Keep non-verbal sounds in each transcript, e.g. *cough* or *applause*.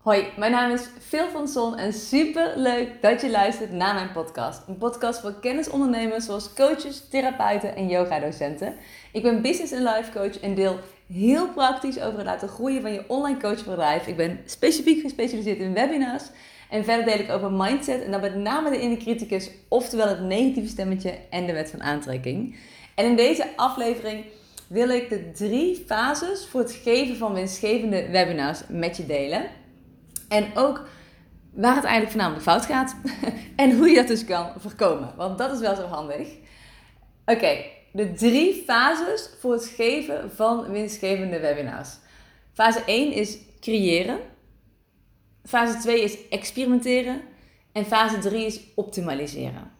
Hoi, mijn naam is Phil van Son en super leuk dat je luistert naar mijn podcast. Een podcast voor kennisondernemers zoals coaches, therapeuten en yoga-docenten. Ik ben business en life coach en deel heel praktisch over het laten groeien van je online coachbedrijf. Ik ben specifiek gespecialiseerd in webinars en verder deel ik over mindset en dan met name de inner criticus, oftewel het negatieve stemmetje en de wet van aantrekking. En in deze aflevering wil ik de drie fases voor het geven van winstgevende webinars met je delen. En ook waar het eigenlijk voornamelijk fout gaat. *laughs* en hoe je dat dus kan voorkomen. Want dat is wel zo handig. Oké, de drie fases voor het geven van winstgevende webinars. Fase 1 is creëren. Fase 2 is experimenteren. En fase 3 is optimaliseren.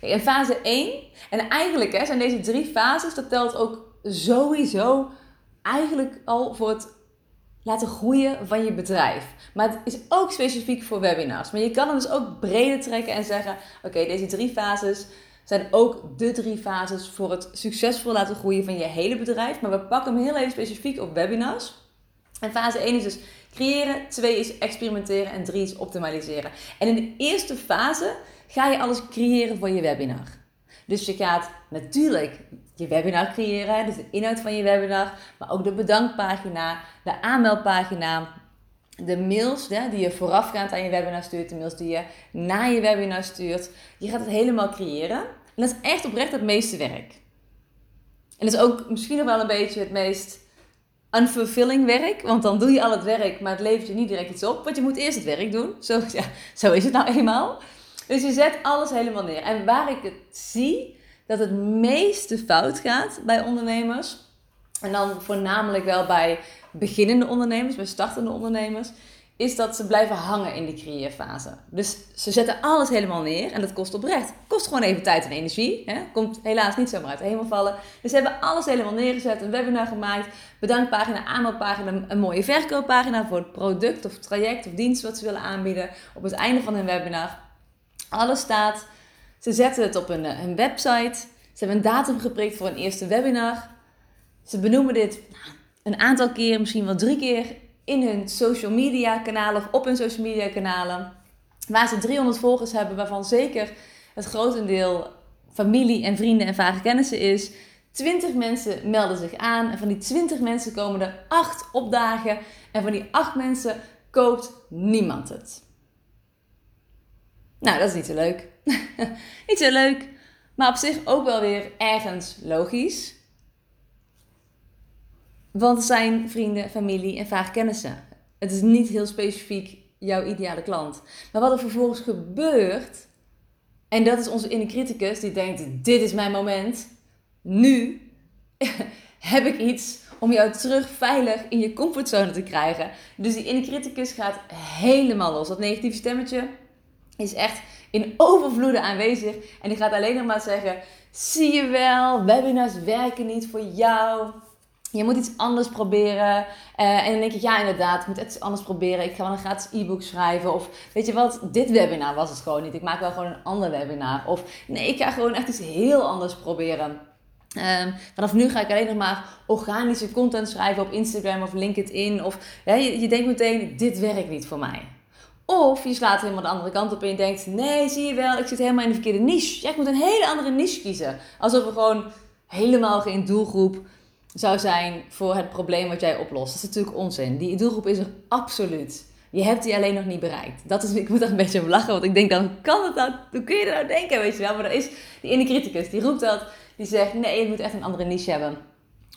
Kijk, en fase 1, en eigenlijk hè, zijn deze drie fases, dat telt ook sowieso eigenlijk al voor het laten groeien van je bedrijf. Maar het is ook specifiek voor webinars. Maar je kan hem dus ook breder trekken en zeggen: oké, deze drie fases zijn ook de drie fases voor het succesvol laten groeien van je hele bedrijf. Maar we pakken hem heel even specifiek op webinars. En fase 1 is dus creëren, 2 is experimenteren en 3 is optimaliseren. En in de eerste fase ga je alles creëren voor je webinar. Dus je gaat natuurlijk je webinar creëren, dus de inhoud van je webinar, maar ook de bedankpagina, de aanmeldpagina, de mails hè, die je voorafgaand aan je webinar stuurt, de mails die je na je webinar stuurt. Je gaat het helemaal creëren. En dat is echt oprecht het meeste werk. En dat is ook misschien nog wel een beetje het meest unfulfilling werk. Want dan doe je al het werk, maar het levert je niet direct iets op. Want je moet eerst het werk doen. Zo, ja, zo is het nou eenmaal. Dus je zet alles helemaal neer. En waar ik het zie dat het meeste fout gaat bij ondernemers, en dan voornamelijk wel bij beginnende ondernemers, bij startende ondernemers, is dat ze blijven hangen in die creëerfase. Dus ze zetten alles helemaal neer en dat kost oprecht. Kost gewoon even tijd en energie. Hè? Komt helaas niet zomaar uit de hemel vallen. Dus ze hebben alles helemaal neergezet, een webinar gemaakt, bedankpagina, aanmeldpagina, een mooie verkooppagina voor het product of traject of dienst wat ze willen aanbieden op het einde van hun webinar. Alles staat. Ze zetten het op eh, een website. Ze hebben een datum geprikt voor een eerste webinar. Ze benoemen dit een aantal keer, misschien wel drie keer in hun social media kanalen of op hun social media kanalen. Waar ze 300 volgers hebben, waarvan zeker het grotendeel familie en vrienden en vage kennissen is. 20 mensen melden zich aan en van die 20 mensen komen er 8 opdagen en van die 8 mensen koopt niemand het. Nou, dat is niet zo leuk. *laughs* niet zo leuk, maar op zich ook wel weer ergens logisch. Want het zijn vrienden, familie en vaak kennissen. Het is niet heel specifiek jouw ideale klant. Maar wat er vervolgens gebeurt, en dat is onze inner criticus die denkt: dit is mijn moment. Nu *laughs* heb ik iets om jou terug veilig in je comfortzone te krijgen. Dus die inner criticus gaat helemaal los. Dat negatieve stemmetje is echt in overvloeden aanwezig. En die gaat alleen nog maar zeggen: zie je wel, webinars werken niet voor jou. Je moet iets anders proberen. Uh, en dan denk ik, ja, inderdaad, ik moet iets anders proberen. Ik ga wel een gratis e-book schrijven. Of weet je wat, dit webinar was het gewoon niet. Ik maak wel gewoon een ander webinar. Of nee, ik ga gewoon echt iets heel anders proberen. Um, vanaf nu ga ik alleen nog maar organische content schrijven op Instagram of LinkedIn. Of je denkt meteen, dit werkt niet voor mij. Of je slaat helemaal de andere kant op en je denkt: nee, zie je wel, ik zit helemaal in de verkeerde niche. Ja, ik moet een hele andere niche kiezen. Alsof er gewoon helemaal geen doelgroep zou zijn voor het probleem wat jij oplost. Dat is natuurlijk onzin. Die doelgroep is er absoluut. Je hebt die alleen nog niet bereikt. Dat is, ik moet er een beetje om lachen, want ik denk dan, kan het nou, hoe kun je er nou denken, weet je wel? Maar er is die ene criticus, die roept dat, die zegt, nee, je moet echt een andere niche hebben.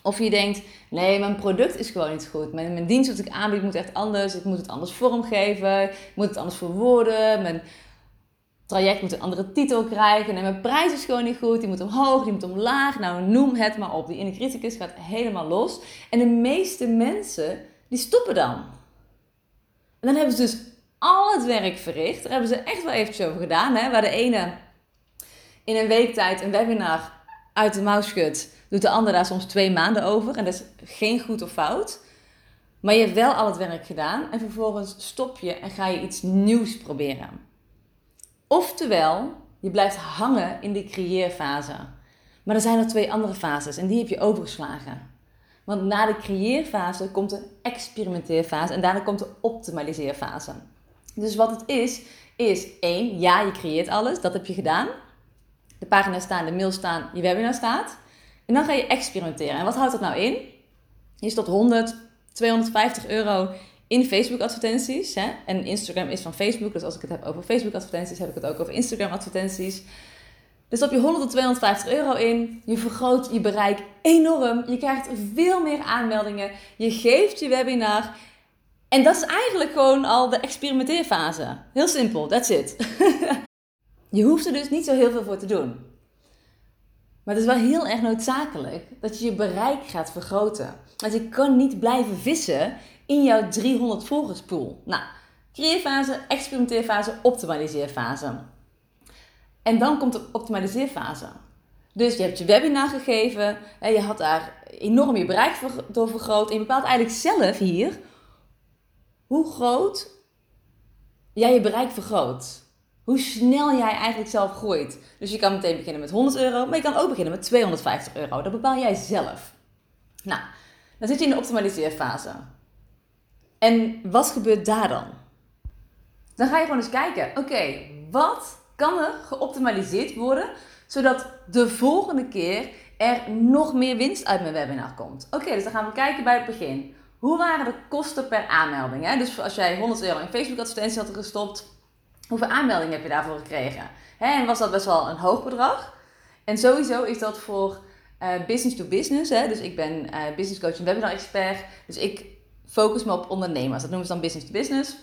Of je denkt, nee, mijn product is gewoon niet goed. Mijn, mijn dienst wat ik aanbied moet echt anders. Ik moet het anders vormgeven. Ik moet het anders verwoorden. Mijn traject moet een andere titel krijgen. En mijn prijs is gewoon niet goed. Die moet omhoog, die moet omlaag. Nou, noem het maar op. Die inner criticus gaat helemaal los. En de meeste mensen, die stoppen dan. En dan hebben ze dus al het werk verricht. Daar hebben ze echt wel eventjes over gedaan. Hè? Waar de ene in een week tijd een webinar uit de mouw schudt doet de ander daar soms twee maanden over. En dat is geen goed of fout. Maar je hebt wel al het werk gedaan en vervolgens stop je en ga je iets nieuws proberen. Oftewel, je blijft hangen in de creëerfase. Maar er zijn nog twee andere fases en die heb je overgeslagen. Want na de creëerfase komt de experimenteerfase en daarna komt de optimaliseerfase. Dus wat het is, is één, ja, je creëert alles, dat heb je gedaan. De pagina's staan, de mail staan, je webinar staat. En dan ga je experimenteren. En wat houdt dat nou in? Je stopt 100, 250 euro in Facebook advertenties. Hè? En Instagram is van Facebook, dus als ik het heb over Facebook advertenties, heb ik het ook over Instagram advertenties. Dus stop je 100 tot 250 euro in. Je vergroot je bereik enorm. Je krijgt veel meer aanmeldingen. Je geeft je webinar. En dat is eigenlijk gewoon al de experimenteerfase. Heel simpel, that's it. *laughs* je hoeft er dus niet zo heel veel voor te doen. Maar het is wel heel erg noodzakelijk dat je je bereik gaat vergroten. Want je kan niet blijven vissen in jouw 300 volgerspool. Nou, creëerfase, experimenteerfase, optimaliseerfase. En dan komt de optimaliseerfase. Dus je hebt je webinar gegeven, en je had daar enorm je bereik door vergroot. En je bepaalt eigenlijk zelf hier hoe groot jij je bereik vergroot. Hoe snel jij eigenlijk zelf groeit. Dus je kan meteen beginnen met 100 euro, maar je kan ook beginnen met 250 euro. Dat bepaal jij zelf. Nou, dan zit je in de optimaliseerfase. En wat gebeurt daar dan? Dan ga je gewoon eens kijken, oké, wat kan er geoptimaliseerd worden, zodat de volgende keer er nog meer winst uit mijn webinar komt. Oké, dus dan gaan we kijken bij het begin. Hoe waren de kosten per aanmelding? Hè? Dus als jij 100 euro in Facebook advertenties had gestopt, hoeveel aanmeldingen heb je daarvoor gekregen? En was dat best wel een hoog bedrag? En sowieso is dat voor uh, business to business. Hè? Dus ik ben uh, business coach en webinar expert. Dus ik focus me op ondernemers. Dat noemen ze dan business to business.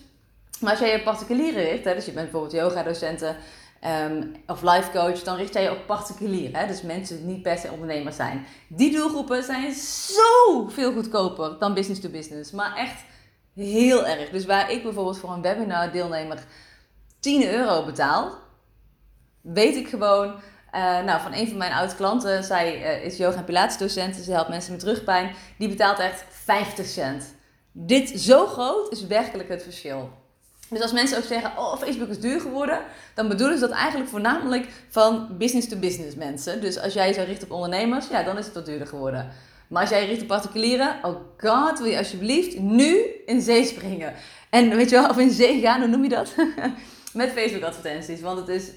Maar als jij je particulieren richt, hè, dus je bent bijvoorbeeld yoga docenten um, of life coach, dan richt jij je op particulier. Hè? Dus mensen die niet per se ondernemers zijn. Die doelgroepen zijn zo veel goedkoper dan business to business. Maar echt heel erg. Dus waar ik bijvoorbeeld voor een webinar deelnemer 10 euro betaal, weet ik gewoon. Uh, nou, van een van mijn oude klanten, zij uh, is yoga en pilates docent, ze helpt mensen met rugpijn, die betaalt echt 50 cent. Dit zo groot is werkelijk het verschil. Dus als mensen ook zeggen, oh Facebook is duur geworden, dan bedoelen ze dat eigenlijk voornamelijk van business to business mensen. Dus als jij je zo richt op ondernemers, ja, dan is het wat duurder geworden. Maar als jij je richt op particulieren, oh god, wil je alsjeblieft nu in zee springen. En weet je wel, of in zee gaan, hoe noem je dat? *laughs* Met Facebook advertenties. Want het is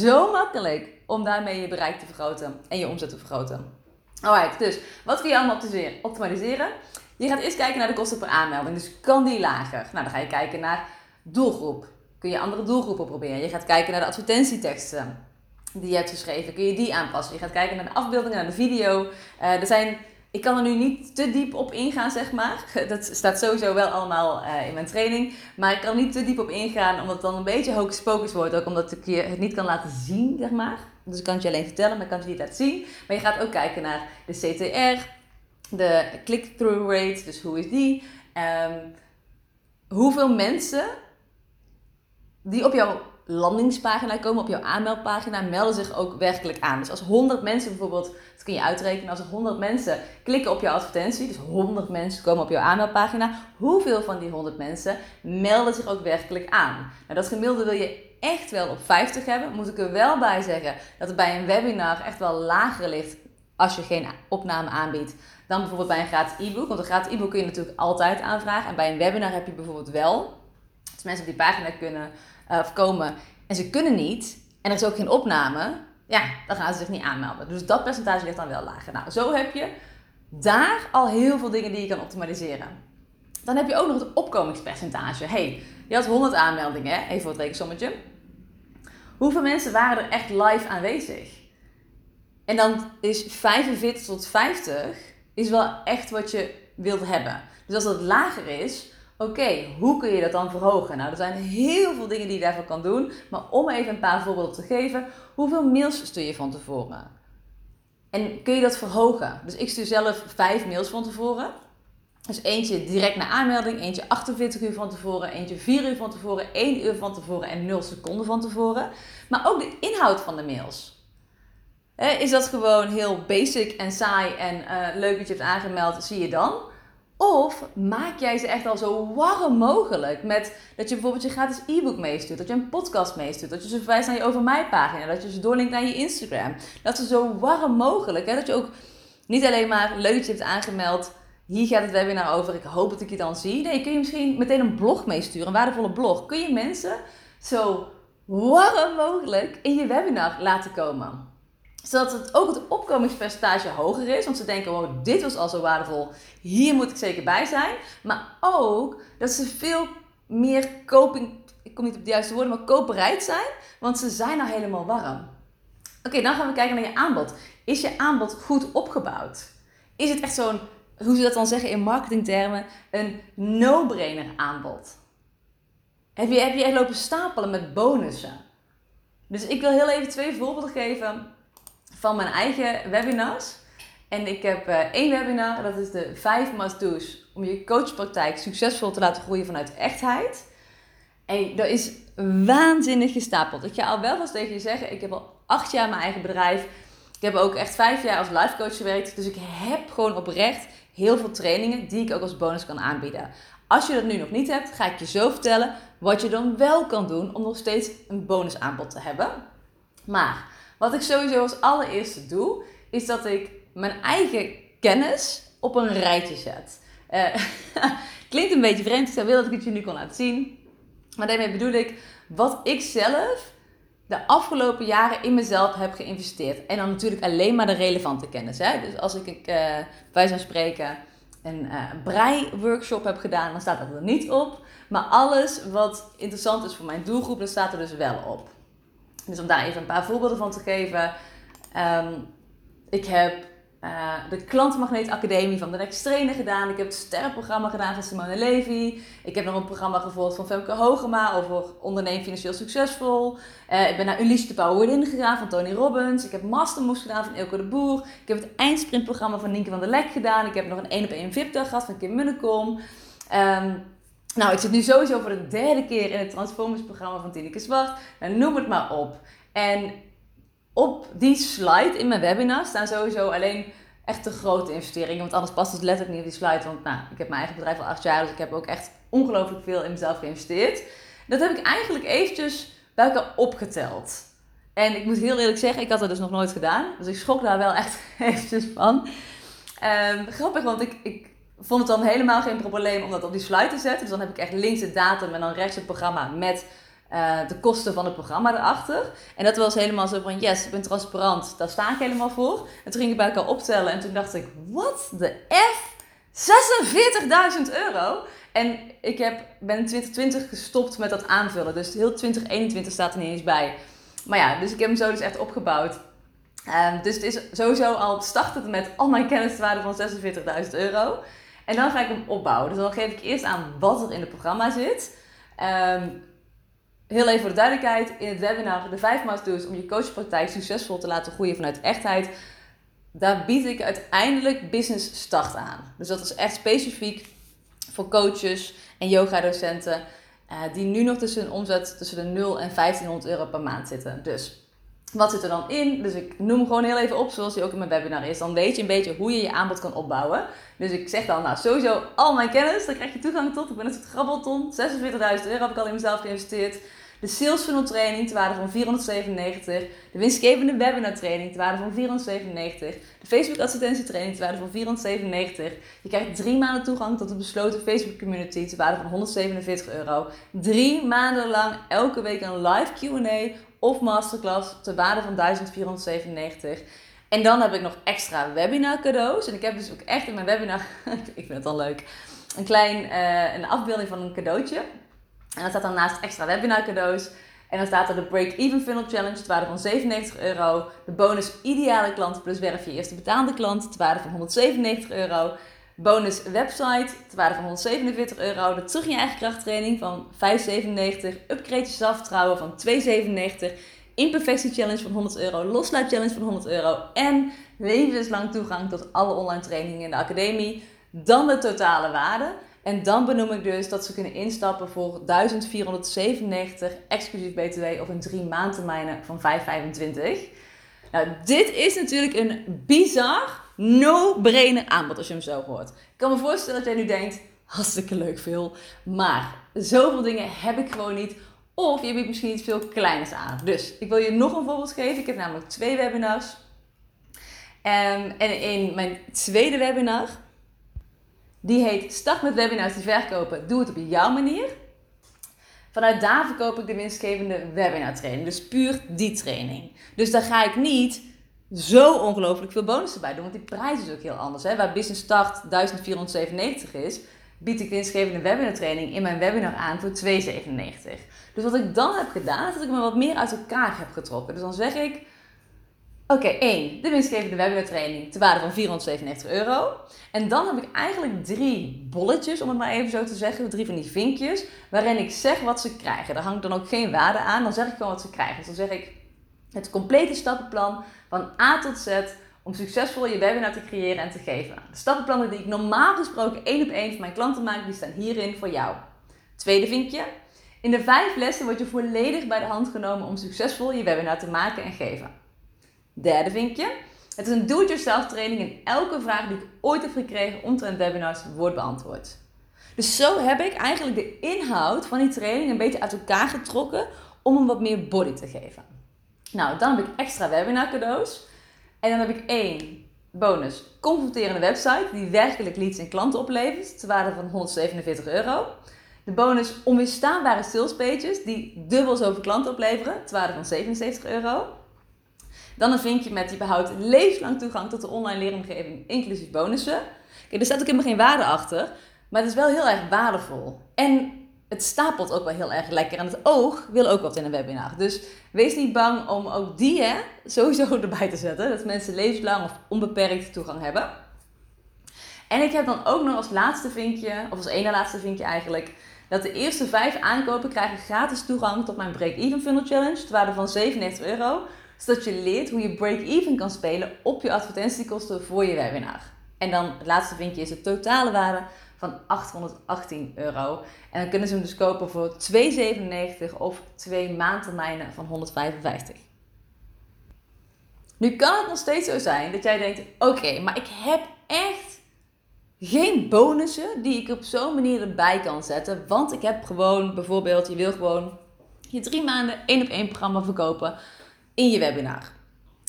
zo makkelijk om daarmee je bereik te vergroten en je omzet te vergroten. Alright, dus wat kun je allemaal optimaliseren? Je gaat eerst kijken naar de kosten per aanmelding. Dus kan die lager? Nou, dan ga je kijken naar doelgroep. Kun je andere doelgroepen proberen. Je gaat kijken naar de advertentieteksten die je hebt geschreven. Kun je die aanpassen. Je gaat kijken naar de afbeeldingen, naar de video. Uh, er zijn, ik kan er nu niet te diep op ingaan, zeg maar. *laughs* Dat staat sowieso wel allemaal uh, in mijn training. Maar ik kan niet te diep op ingaan, omdat het dan een beetje hocus pocus wordt. Ook omdat ik je het niet kan laten zien, zeg maar. Dus ik kan het je alleen vertellen, maar ik kan het je niet laten zien. Maar je gaat ook kijken naar de CTR, de click-through rate, dus hoe is die? Um, hoeveel mensen die op jouw landingspagina komen, op jouw aanmeldpagina, melden zich ook werkelijk aan. Dus als 100 mensen bijvoorbeeld, dat kun je uitrekenen, als er 100 mensen klikken op jouw advertentie, dus 100 mensen komen op jouw aanmeldpagina, hoeveel van die 100 mensen melden zich ook werkelijk aan? Nou, dat gemiddelde wil je echt wel op 50 hebben. Moet ik er wel bij zeggen dat het bij een webinar echt wel lager ligt als je geen opname aanbiedt dan bijvoorbeeld bij een gratis e-book. Want een gratis e-book kun je natuurlijk altijd aanvragen. En bij een webinar heb je bijvoorbeeld wel, als mensen op die pagina kunnen uh, komen en ze kunnen niet, en er is ook geen opname, ja, dan gaan ze zich niet aanmelden. Dus dat percentage ligt dan wel lager. Nou, zo heb je daar al heel veel dingen die je kan optimaliseren. Dan heb je ook nog het opkomingspercentage. hey, je had 100 aanmeldingen, even voor het rekensommetje. Hoeveel mensen waren er echt live aanwezig? En dan is 45 tot 50 is wel echt wat je wilt hebben. Dus als dat lager is, Oké, hoe kun je dat dan verhogen? Nou, er zijn heel veel dingen die je daarvoor kan doen. Maar om even een paar voorbeelden te geven, hoeveel mails stuur je van tevoren? En kun je dat verhogen? Dus ik stuur zelf vijf mails van tevoren. Dus eentje direct na aanmelding, eentje 48 uur van tevoren, eentje 4 uur van tevoren, 1 uur van tevoren en 0 seconden van tevoren. Maar ook de inhoud van de mails. is dat gewoon heel basic en saai en uh, leuk dat je hebt aangemeld, zie je dan? Of maak jij ze echt al zo warm mogelijk met dat je bijvoorbeeld je gratis e-book meestuurt, dat je een podcast meestuurt, dat je ze verwijst naar je over mij pagina, dat je ze doorlinkt naar je Instagram. Dat ze zo warm mogelijk, hè, dat je ook niet alleen maar leuk je hebt aangemeld hier gaat het webinar over, ik hoop dat ik je dan zie. Nee, kun je misschien meteen een blog meesturen, een waardevolle blog. Kun je mensen zo warm mogelijk in je webinar laten komen. Zodat het ook het opkomingspercentage hoger is. Want ze denken, oh, dit was al zo waardevol. Hier moet ik zeker bij zijn. Maar ook dat ze veel meer koping, ik kom niet op de juiste woorden, maar koopbereid zijn. Want ze zijn al helemaal warm. Oké, dan gaan we kijken naar je aanbod. Is je aanbod goed opgebouwd? Is het echt zo'n, hoe ze dat dan zeggen in marketingtermen, een no-brainer aanbod? Heb je, heb je echt lopen stapelen met bonussen? Dus ik wil heel even twee voorbeelden geven van mijn eigen webinars. En ik heb uh, één webinar, dat is de 5 must-do's om je coachpraktijk succesvol te laten groeien vanuit echtheid. En dat is waanzinnig gestapeld. Ik ga al wel vast tegen je zeggen, ik heb al acht jaar mijn eigen bedrijf. Ik heb ook echt vijf jaar als life coach gewerkt. Dus ik heb gewoon oprecht heel veel trainingen die ik ook als bonus kan aanbieden. Als je dat nu nog niet hebt, ga ik je zo vertellen wat je dan wel kan doen om nog steeds een bonusaanbod te hebben. Maar wat ik sowieso als allereerste doe, is dat ik mijn eigen kennis op een rijtje zet. Uh, *laughs* klinkt een beetje vreemd, ik zou willen dat ik het je nu kan laten zien. Maar daarmee bedoel ik wat ik zelf de afgelopen jaren in mezelf heb geïnvesteerd. En dan natuurlijk alleen maar de relevante kennis. Hè? Dus als ik, uh, bij zou spreken, een uh, brei-workshop heb gedaan, dan staat dat er niet op. Maar alles wat interessant is voor mijn doelgroep, dat staat er dus wel op. Dus om daar even een paar voorbeelden van te geven. Um, ik heb uh, de Klantenmagneet Academie van de Rex Trainer gedaan. Ik heb het sterrenprogramma gedaan van Simone Levy. Ik heb nog een programma gevolgd van Femke Hogema over onderneem financieel succesvol. Uh, ik ben naar Unleash the Power Within gegaan van Tony Robbins. Ik heb Mastermoves gedaan van Ilko de Boer. Ik heb het eindsprintprogramma van Nienke van der Lek gedaan. Ik heb nog een 1 op 1 VIP-dag gehad van Kim Munnekom. Um, nou, ik zit nu sowieso voor de derde keer in het Transformers-programma van Tineke Zwart. Nou, noem het maar op. En op die slide in mijn webinar staan sowieso alleen echt de grote investeringen. Want anders past het letterlijk niet op die slide. Want nou, ik heb mijn eigen bedrijf al acht jaar, dus ik heb ook echt ongelooflijk veel in mezelf geïnvesteerd. Dat heb ik eigenlijk eventjes bij elkaar opgeteld. En ik moet heel eerlijk zeggen, ik had dat dus nog nooit gedaan. Dus ik schrok daar wel echt *laughs* eventjes van. Um, grappig, want ik, ik vond het dan helemaal geen probleem om dat op die slide te zetten. Dus dan heb ik echt links de datum en dan rechts het programma met uh, de kosten van het programma erachter. En dat was helemaal zo van, yes, ik ben transparant, daar sta ik helemaal voor. En toen ging ik bij elkaar optellen en toen dacht ik, wat de F? 46.000 euro? En ik heb, ben in 2020 gestopt met dat aanvullen. Dus heel 2021 staat er niet eens bij. Maar ja, dus ik heb hem zo dus echt opgebouwd. Um, dus het is sowieso al startend met al mijn kenniswaarde van 46.000 euro. En dan ga ik hem opbouwen. Dus dan geef ik eerst aan wat er in het programma zit. Um, heel even voor de duidelijkheid. In het webinar de 5 must om je coachpraktijk succesvol te laten groeien vanuit echtheid. Daar bied ik uiteindelijk business start aan. Dus dat is echt specifiek voor coaches en yoga docenten. Uh, die nu nog tussen een omzet tussen de 0 en 1500 euro per maand zitten. Dus wat zit er dan in? Dus ik noem gewoon heel even op, zoals die ook in mijn webinar is. Dan weet je een beetje hoe je je aanbod kan opbouwen. Dus ik zeg dan, nou sowieso al mijn kennis, daar krijg je toegang tot. Ik ben een soort grabbelton. 46.000 euro heb ik al in mezelf geïnvesteerd. De Sales Funnel Training te waarde van 497. De winstgevende webinar training te waarde van 497. De Facebook advertentie training te waarde van 497. Je krijgt drie maanden toegang tot de besloten Facebook community te waarde van 147 euro. Drie maanden lang elke week een live Q&A of masterclass te waarde van 1497. En dan heb ik nog extra webinar cadeaus. En ik heb dus ook echt in mijn webinar, *laughs* ik vind het dan leuk, een klein uh, een afbeelding van een cadeautje. En dan staat dan naast extra webinar cadeaus. En dan staat er de Break-Even Funnel Challenge te waarde van 97 euro. De bonus ideale klant plus werf je eerste betaalde klant te waarde van 197 euro. Bonus website te waarde van 147 euro. De terug in je eigen krachttraining van 5,97. Upgrade je zelfvertrouwen van 2,97. Imperfectie challenge van 100 euro. Loslaat challenge van 100 euro. En levenslang toegang tot alle online trainingen in de academie. Dan de totale waarde. En dan benoem ik dus dat ze kunnen instappen voor 1497 exclusief BTW of een 3 maand termijnen van 525. Nou, dit is natuurlijk een bizar, no-brainer aanbod als je hem zo hoort. Ik kan me voorstellen dat jij nu denkt, hartstikke leuk veel, maar zoveel dingen heb ik gewoon niet. Of je biedt misschien iets veel kleiners aan. Dus ik wil je nog een voorbeeld geven. Ik heb namelijk twee webinars. Um, en in mijn tweede webinar Die heet Start met webinars die verkopen, doe het op jouw manier. Vanuit daar verkoop ik de winstgevende webinar training. Dus puur die training. Dus daar ga ik niet zo ongelooflijk veel bonussen bij doen. Want die prijs is ook heel anders. Hè? Waar Business Start 1497 is, bied ik winstgevende webinar training in mijn webinar aan voor 297. Dus wat ik dan heb gedaan, is dat ik me wat meer uit elkaar heb getrokken. Dus dan zeg ik, oké, één, de winstgevende webinar training te waarde van 497 euro. En dan heb ik eigenlijk drie bolletjes, om het maar even zo te zeggen, drie van die vinkjes, waarin ik zeg wat ze krijgen. Daar hangt dan ook geen waarde aan, dan zeg ik gewoon wat ze krijgen. Dus dan zeg ik het complete stappenplan van A tot Z om succesvol je webinar te creëren en te geven. De stappenplannen die ik normaal gesproken één op één voor mijn klanten maak, die staan hierin voor jou. Tweede vinkje. In de vijf lessen word je volledig bij de hand genomen om succesvol je webinar te maken en geven. Derde vinkje. Het is een do-it-yourself training en elke vraag die ik ooit heb gekregen omtrent webinars wordt beantwoord. Dus zo heb ik eigenlijk de inhoud van die training een beetje uit elkaar getrokken om hem wat meer body te geven. Nou, dan heb ik extra webinar cadeaus. En dan heb ik één bonus confronterende website die werkelijk leads en klanten oplevert, ter waarde van 147 euro. De bonus onweerstaanbare salespages die dubbel zoveel klanten opleveren, ter waarde van 77 euro. Dan een vinkje met die behoudt levenslang toegang tot de online leeromgeving, inclusief bonussen. Kijk, er staat ook helemaal geen waarde achter, maar het is wel heel erg waardevol. En het stapelt ook wel heel erg lekker. En het oog wil ook wat in een webinar. Dus wees niet bang om ook die hè, sowieso *laughs* erbij te zetten. Dat mensen levenslang of onbeperkt toegang hebben. En ik heb dan ook nog als laatste vinkje, of als ene laatste vinkje eigenlijk, dat de eerste vijf aankopen krijgen gratis toegang tot mijn Break-Even Funnel Challenge. Ter waarde van 97 euro. Zodat je leert hoe je break-even kan spelen op je advertentiekosten voor je webinar. En dan het laatste vinkje is de totale waarde van 818 euro. En dan kunnen ze hem dus kopen voor 2,97 of twee maandtermijnen van 155. Nu kan het nog steeds zo zijn dat jij denkt: oké, maar ik heb echt geen bonussen die ik op zo'n manier erbij kan zetten. Want ik heb gewoon bijvoorbeeld, je wil gewoon je drie maanden één op één programma verkopen in je webinar.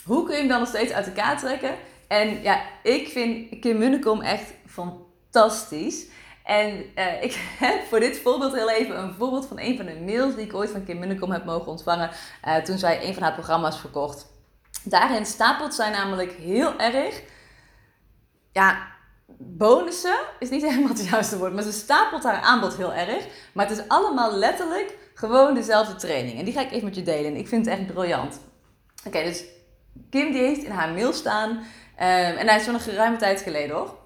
Hoe kun je hem dan nog steeds uit elkaar trekken? En ja, ik vind Kim Munnekom echt fantastisch. En uh, ik *laughs* heb voor dit voorbeeld heel even een voorbeeld van een van de mails die ik ooit van Kim Munnekom heb mogen ontvangen uh, toen zij een van haar programma's verkocht. Daarin stapelt zij namelijk heel erg, ja, bonussen is niet *laughs* helemaal het juiste woord, maar ze stapelt haar aanbod heel erg. Maar het is allemaal letterlijk gewoon dezelfde training. En die ga ik even met je delen. Ik vind het echt briljant. Oké, dus Kim die heeft in haar mail staan, um, en hij is van een geruime tijd geleden hoor.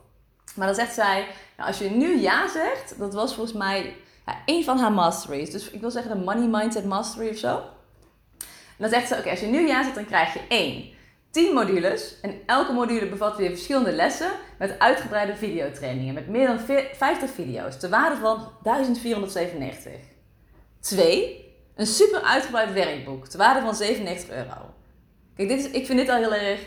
Maar dan zegt zij, als je nu ja zegt, dat was volgens mij ja, een van haar masteries. Dus ik wil zeggen de Money Mindset Mastery of zo. En dan zegt ze, oké, als je nu ja zegt, dan krijg je één. 10 modules en elke module bevat weer verschillende lessen met uitgebreide videotrainingen met meer dan 50 video's te waarde van 1497. 2. Een super uitgebreid werkboek te waarde van 97 euro. Kijk, dit is, ik vind dit al heel erg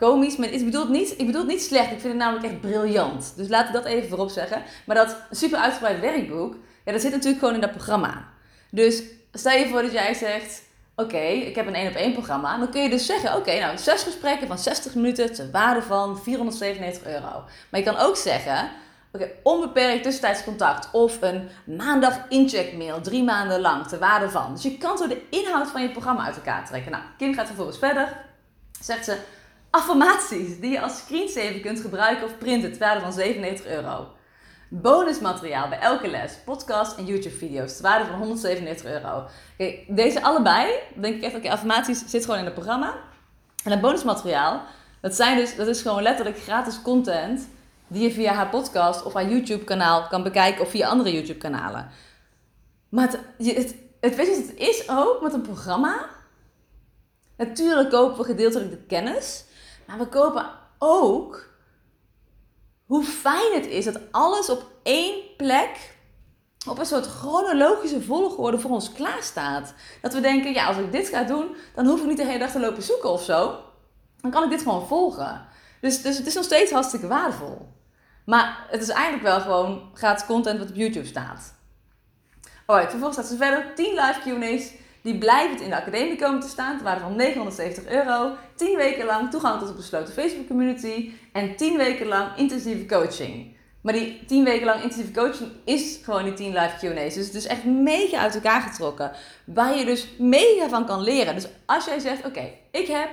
komisch. Maar ik bedoel, het niet, ik bedoel het niet slecht. Ik vind het namelijk echt briljant. Dus laten we dat even voorop zeggen. Maar dat super uitgebreid werkboek, ja, dat zit natuurlijk gewoon in dat programma. Dus stel je voor dat jij zegt... Oké, ik heb een 1 op 1 programma. Dan kun je dus zeggen, oké, nou, zes gesprekken van 60 minuten te waarde van 497 euro. Maar je kan ook zeggen, oké, onbeperkt tussentijds contact. Of een maandag incheckmail, drie maanden lang, te waarde van. Dus je kan zo de inhoud van je programma uit elkaar trekken. Nou, Kim gaat vervolgens verder. Zegt ze, affirmaties die je als screensaver kunt gebruiken of printen, ter waarde van 97 euro. Bonusmateriaal bij elke les, podcast en YouTube video's, ter waarde van 197 euro. Deze allebei, denk ik echt, oké, affirmaties zit gewoon in het programma. En het bonusmateriaal, dat, zijn dus, dat is gewoon letterlijk gratis content die je via haar podcast of haar YouTube kanaal kan bekijken of via andere YouTube kanalen. Maar het, het, het, weet je, het is ook met een programma. Natuurlijk kopen we gedeeltelijk de kennis. Maar we kopen ook hoe fijn het is dat alles op één plek, op een soort chronologische volgorde voor ons klaar staat. Dat we denken, ja, als ik dit ga doen, dan hoef ik niet de hele dag te lopen zoeken of zo. Dan kan ik dit gewoon volgen. Dus, dus het is nog steeds hartstikke waardevol. Maar het is eigenlijk wel gewoon gratis content wat op YouTube staat. Alright, vervolgens staat ze verder 10 live Q&A's die blijvend in de academie komen te staan, te waarde van 970 euro. 10 weken lang toegang tot een besloten Facebook community en 10 weken lang intensieve coaching. Maar die tien weken lang intensieve coaching is gewoon die tien live Q&A's. Dus het is echt mega uit elkaar getrokken. Waar je dus mega van kan leren. Dus als jij zegt, oké, ik heb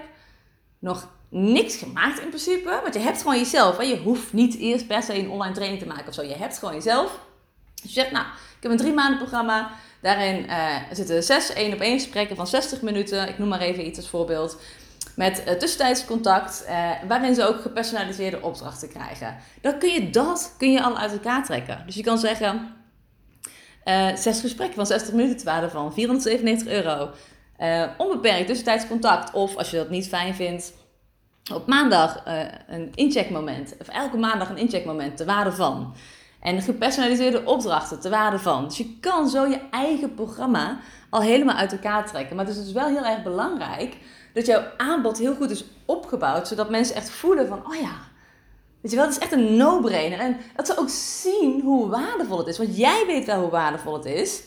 nog niks gemaakt in principe. Want je hebt gewoon jezelf. Hè? Je hoeft niet eerst per se een online training te maken of zo. Je hebt gewoon jezelf. Dus je zegt, nou, ik heb een drie maanden programma. Daarin uh, zitten zes één op één gesprekken van 60 minuten. Ik noem maar even iets als voorbeeld. Met uh, tussentijds contact, uh, waarin ze ook gepersonaliseerde opdrachten krijgen. Dan kun je dat kun je al uit elkaar trekken. Dus je kan zeggen, zes gesprekken van 60 minuten te waarde van 497 euro. onbeperkt tussentijds contact. Of als je dat niet fijn vindt, op maandag een incheckmoment. Of elke maandag een incheckmoment te waarde van. En gepersonaliseerde opdrachten te waarde van. Dus je kan zo je eigen programma al helemaal uit elkaar trekken. Maar het is dus wel heel erg belangrijk dat jouw aanbod heel goed is opgebouwd. Zodat mensen echt voelen van, oh ja, weet je wel, het is echt een no-brainer. En dat ze ook zien hoe waardevol het is. Want jij weet wel hoe waardevol het is.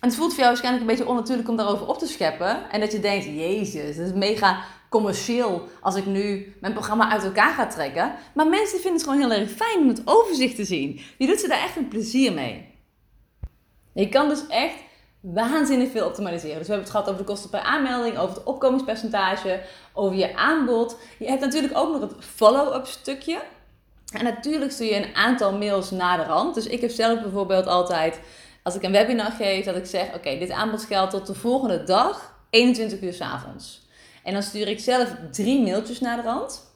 En het voelt voor jou waarschijnlijk een beetje onnatuurlijk om daarover op te scheppen. En dat je denkt, jezus, dat is mega commercieel als ik nu mijn programma uit elkaar ga trekken. Maar mensen vinden het gewoon heel erg fijn om het overzicht te zien. Je doet ze daar echt een plezier mee. Je kan dus echt waanzinnig veel optimaliseren. Dus we hebben het gehad over de kosten per aanmelding, over het opkomingspercentage, over je aanbod. Je hebt natuurlijk ook nog het follow-up stukje. En natuurlijk stuur je een aantal mails naar de rand. Dus ik heb zelf bijvoorbeeld altijd, als ik een webinar geef, dat ik zeg: Oké, dit aanbod geldt tot de volgende dag, 21 uur s avonds. En dan stuur ik zelf drie mailtjes naar de rand.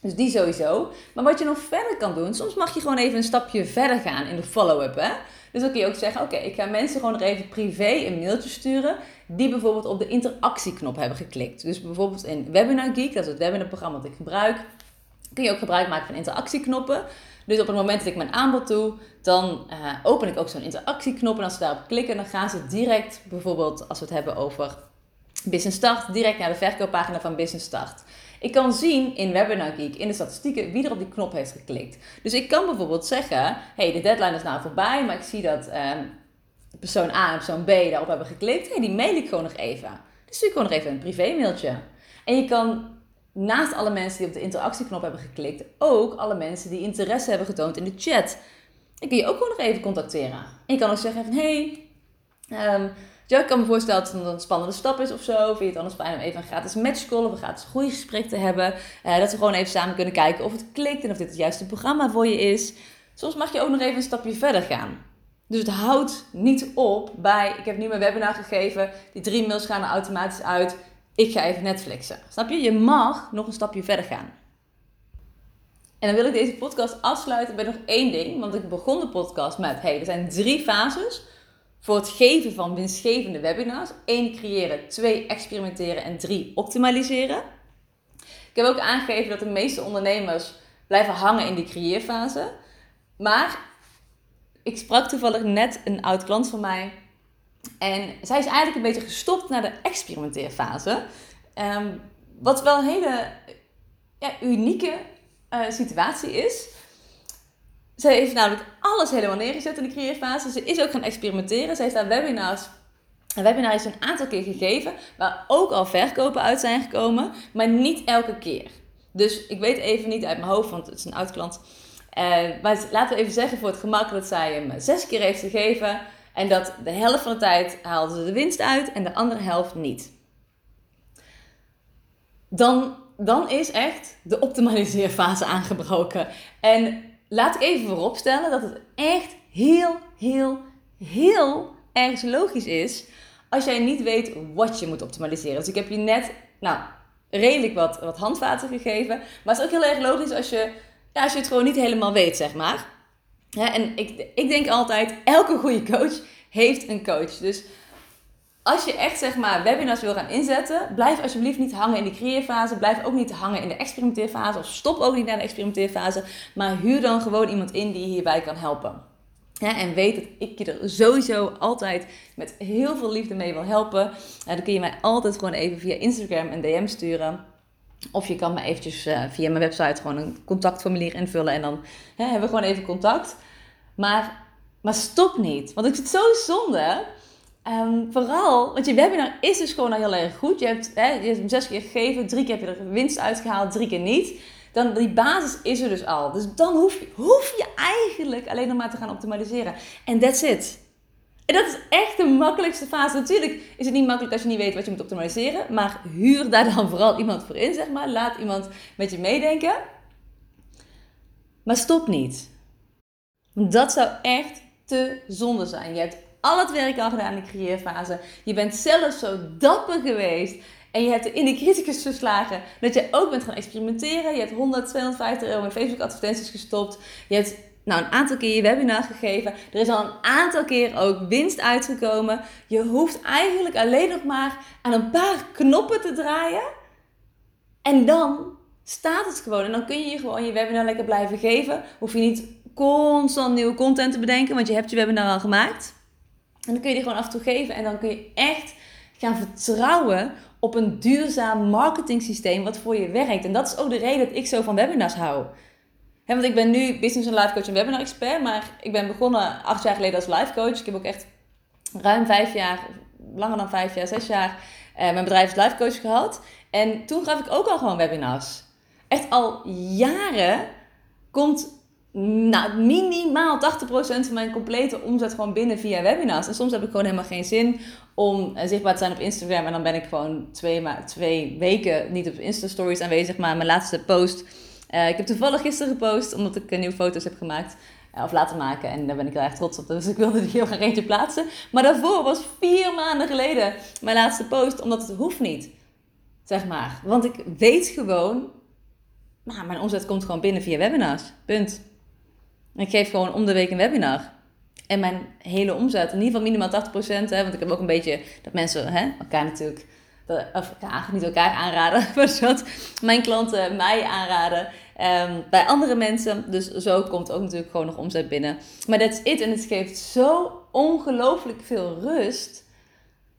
Dus die sowieso. Maar wat je nog verder kan doen, soms mag je gewoon even een stapje verder gaan in de follow-up. Dus dan kun je ook zeggen, oké, ik ga mensen gewoon nog even privé een mailtje sturen die bijvoorbeeld op de interactieknop hebben geklikt. Dus bijvoorbeeld in Webinar Geek, dat is het webinarprogramma dat ik gebruik, kun je ook gebruik maken van interactieknoppen. Dus op het moment dat ik mijn aanbod doe, dan uh, open ik ook zo'n interactieknop. En als ze daarop klikken, dan gaan ze direct, bijvoorbeeld als we het hebben over Business Start, direct naar de verkooppagina van Business Start. Ik kan zien in Webinar Geek, in de statistieken, wie er op die knop heeft geklikt. Dus ik kan bijvoorbeeld zeggen, hey, de deadline is nou voorbij, maar ik zie dat ehm, persoon A en persoon B daarop hebben geklikt. hey, die mail ik gewoon nog even. Dus stuur ik gewoon nog even een privé mailtje. En je kan naast alle mensen die op de interactieknop hebben geklikt, ook alle mensen die interesse hebben getoond in de chat. Dan kun je ook gewoon nog even contacteren. En je kan ook zeggen van, hey, um, ja, ik kan me voorstellen dat het een spannende stap is of zo. Vind je het anders fijn om even een gratis matchcall of een gratis groeigesprek te hebben. Uh, dat we gewoon even samen kunnen kijken of het klikt en of dit het juiste programma voor je is. Soms mag je ook nog even een stapje verder gaan. Dus het houdt niet op bij, ik heb nu mijn webinar gegeven, die drie mails gaan er automatisch uit. Ik ga even Netflixen. Snap je? Je mag nog een stapje verder gaan. En dan wil ik deze podcast afsluiten bij nog één ding. Want ik begon de podcast met, hey, er zijn drie fases voor het geven van winstgevende webinars. 1. Creëren. 2. Experimenteren. En 3. Optimaliseren. Ik heb ook aangegeven dat de meeste ondernemers blijven hangen in die creëerfase. Maar ik sprak toevallig net een oud klant van mij. En zij is eigenlijk een beetje gestopt naar de experimenteerfase. Um, wat wel een hele ja, unieke uh, situatie is. Zij heeft namelijk alles helemaal neergezet in de creëerfase. Ze is ook gaan experimenteren. Zij heeft daar webinars een webinar een aantal keer gegeven, waar ook al verkopen uit zijn gekomen, maar niet elke keer. Dus ik weet even niet uit mijn hoofd, want het is een oud klant. Uh, maar laten we even zeggen voor het gemak dat zij hem zes keer heeft gegeven. En dat de helft van de tijd haalde ze de winst uit en de andere helft niet. Dan, dan is echt de optimaliseerfase *laughs* aangebroken. En laat ik even vooropstellen dat het echt heel, heel, heel erg logisch is als jij niet weet wat je moet optimaliseren. Dus ik heb je net, nou, redelijk wat, wat handvaten gegeven. Maar het is ook heel erg logisch als je, ja, als je het gewoon niet helemaal weet, zeg maar. En ik, ik denk altijd, elke goede coach heeft een coach. Dus als je echt zeg maar webinars wil gaan inzetten, blijf alsjeblieft niet hangen in de creëerfase. Blijf ook niet hangen in de experimenteerfase. Of stop ook niet naar de experimenteerfase. Maar huur dan gewoon iemand in die je hierbij kan helpen. En weet dat ik je er sowieso altijd met heel veel liefde mee wil helpen. dan kun je mij altijd gewoon even via Instagram een DM sturen. Of je kan me eventjes uh, via mijn website gewoon een contactformulier invullen. En dan hè, hebben we gewoon even contact. Maar, maar stop niet. Want ik zit zo zonde Um, vooral, want je webinar is dus gewoon al heel erg goed. Je hebt, hè, je hebt hem zes keer gegeven, drie keer heb je er winst uitgehaald, drie keer niet. dan die basis is er dus al. Dus dan hoef je, hoef je eigenlijk alleen nog maar te gaan optimaliseren. En that's it. En dat is echt de makkelijkste fase. Natuurlijk is het niet makkelijk als je niet weet wat je moet optimaliseren. Maar huur daar dan *laughs* vooral iemand voor in, zeg maar. Laat iemand met je meedenken. Maar stop niet. Dat zou echt te zonde zijn. Je hebt al het werk al gedaan in de creëerfase. Je bent zelf zo dapper geweest. En je hebt in de criticus verslagen dat je ook bent gaan experimenteren. Je hebt 100, 250 euro in Facebook advertenties gestopt. Je hebt nou, een aantal keer je webinar gegeven. Er is al een aantal keer ook winst uitgekomen. Je hoeft eigenlijk alleen nog maar aan een paar knoppen te draaien. En dan staat het gewoon. En dan kun je gewoon je webinar lekker blijven geven. Hoef je niet constant nieuwe content te bedenken, want je hebt je webinar al gemaakt. En dan kun je die gewoon af en toe geven. En dan kun je echt gaan vertrouwen op een duurzaam marketing systeem wat voor je werkt. En dat is ook de reden dat ik zo van webinars hou. want ik ben nu business en life coach en webinar expert, maar ik ben begonnen acht jaar geleden als life coach. Ik heb ook echt ruim vijf jaar, langer dan vijf jaar, zes jaar, eh, mijn bedrijf als life coach gehad. En toen gaf ik ook al gewoon webinars. Echt al jaren komt nou, minimaal 80% van mijn complete omzet gewoon binnen via webinars. En soms heb ik gewoon helemaal geen zin om eh, zichtbaar te zijn op Instagram. En dan ben ik gewoon twee, twee weken niet op Insta-stories aanwezig. Maar mijn laatste post... Uh, ik heb toevallig gisteren gepost, omdat ik nieuwe foto's heb gemaakt. Of laten maken. En daar ben ik heel erg trots op. Dus ik wilde die heel graag eentje plaatsen. Maar daarvoor was vier maanden geleden mijn laatste post. Omdat het hoeft niet. Zeg maar. Want ik weet gewoon... Nou, mijn omzet komt gewoon binnen via webinars. Punt. Ik geef gewoon om de week een webinar. En mijn hele omzet, in ieder geval minimaal 80%. Hè, want ik heb ook een beetje dat mensen hè, elkaar natuurlijk, of elkaar, niet elkaar aanraden, *laughs* maar dat mijn klanten mij aanraden. Um, bij andere mensen. Dus zo komt ook natuurlijk gewoon nog omzet binnen. Maar that's it. En het geeft zo ongelooflijk veel rust.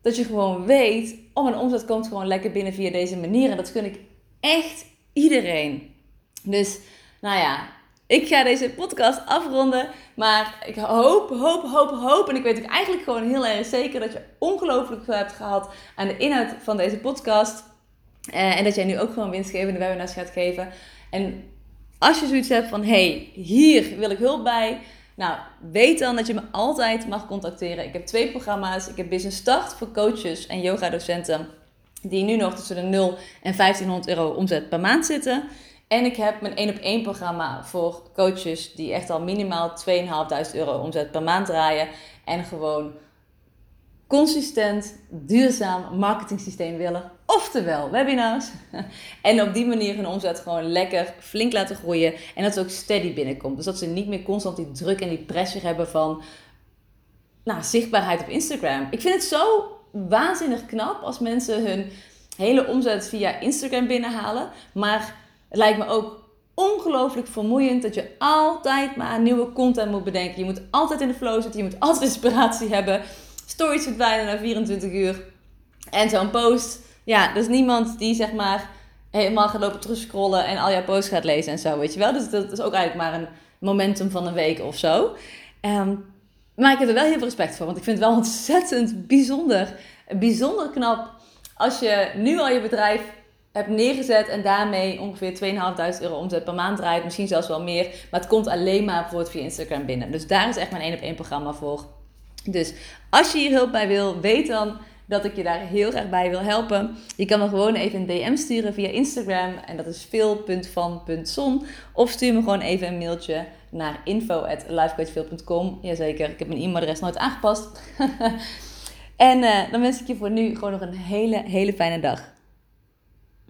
Dat je gewoon weet, oh mijn omzet komt gewoon lekker binnen via deze manier. En dat gun ik echt iedereen. Dus, nou ja, ik ga deze podcast afronden. Maar ik hoop, hoop, hoop, hoop. En ik weet ook eigenlijk gewoon heel erg zeker dat je ongelooflijk veel hebt gehad aan de inhoud van deze podcast. Eh, en dat jij nu ook gewoon winstgevende webinars gaat geven. En als je zoiets hebt van: hey, hier wil ik hulp bij. Nou, weet dan dat je me altijd mag contacteren. Ik heb twee programma's. Ik heb Business Start voor coaches en yoga docenten. Die nu nog tussen de 0 en 1500 euro omzet per maand zitten. En ik heb mijn 1 op 1 programma voor coaches die echt al minimaal 2.500 euro omzet per maand draaien. En gewoon consistent, duurzaam marketingsysteem willen. Oftewel webinars. *laughs* En op die manier hun omzet gewoon lekker flink laten groeien. En dat het ook steady binnenkomt. Dus dat ze niet meer constant die druk en die pressure hebben van nou, zichtbaarheid op Instagram. Ik vind het zo waanzinnig knap als mensen hun hele omzet via Instagram binnenhalen. Maar het lijkt me ook ongelooflijk vermoeiend dat je altijd maar nieuwe content moet bedenken. Je moet altijd in de flow zitten, je moet altijd inspiratie *laughs* hebben. Stories verdwijnen na 24 uur. En zo'n post, ja, is niemand die zeg maar helemaal gaat lopen terugscrollen en al jouw posts gaat lezen en zo, weet je wel. Dus dat is ook eigenlijk maar een momentum van een week of zo. Ehm, maar ik heb er wel heel veel respect voor, want ik vind het wel *laughs* ontzettend bijzonder. Bijzonder knap als je nu al je bedrijf heb neergezet en daarmee ongeveer 2.500 euro omzet per maand draait. Misschien zelfs wel meer. Maar het komt alleen maar bijvoorbeeld via Instagram binnen. Dus daar is echt mijn één op één programma voor. Dus als je hier hulp bij wil, weet dan dat ik je daar heel graag bij wil helpen. Je kan me gewoon even een DM sturen via Instagram. En dat is veel.van.zon. Of stuur me gewoon even een mailtje naar info.lifecoachveel.com. Jazeker, ik heb mijn e-mailadres nooit aangepast. *laughs* en uh, dan wens ik je voor nu gewoon nog een hele, hele fijne dag.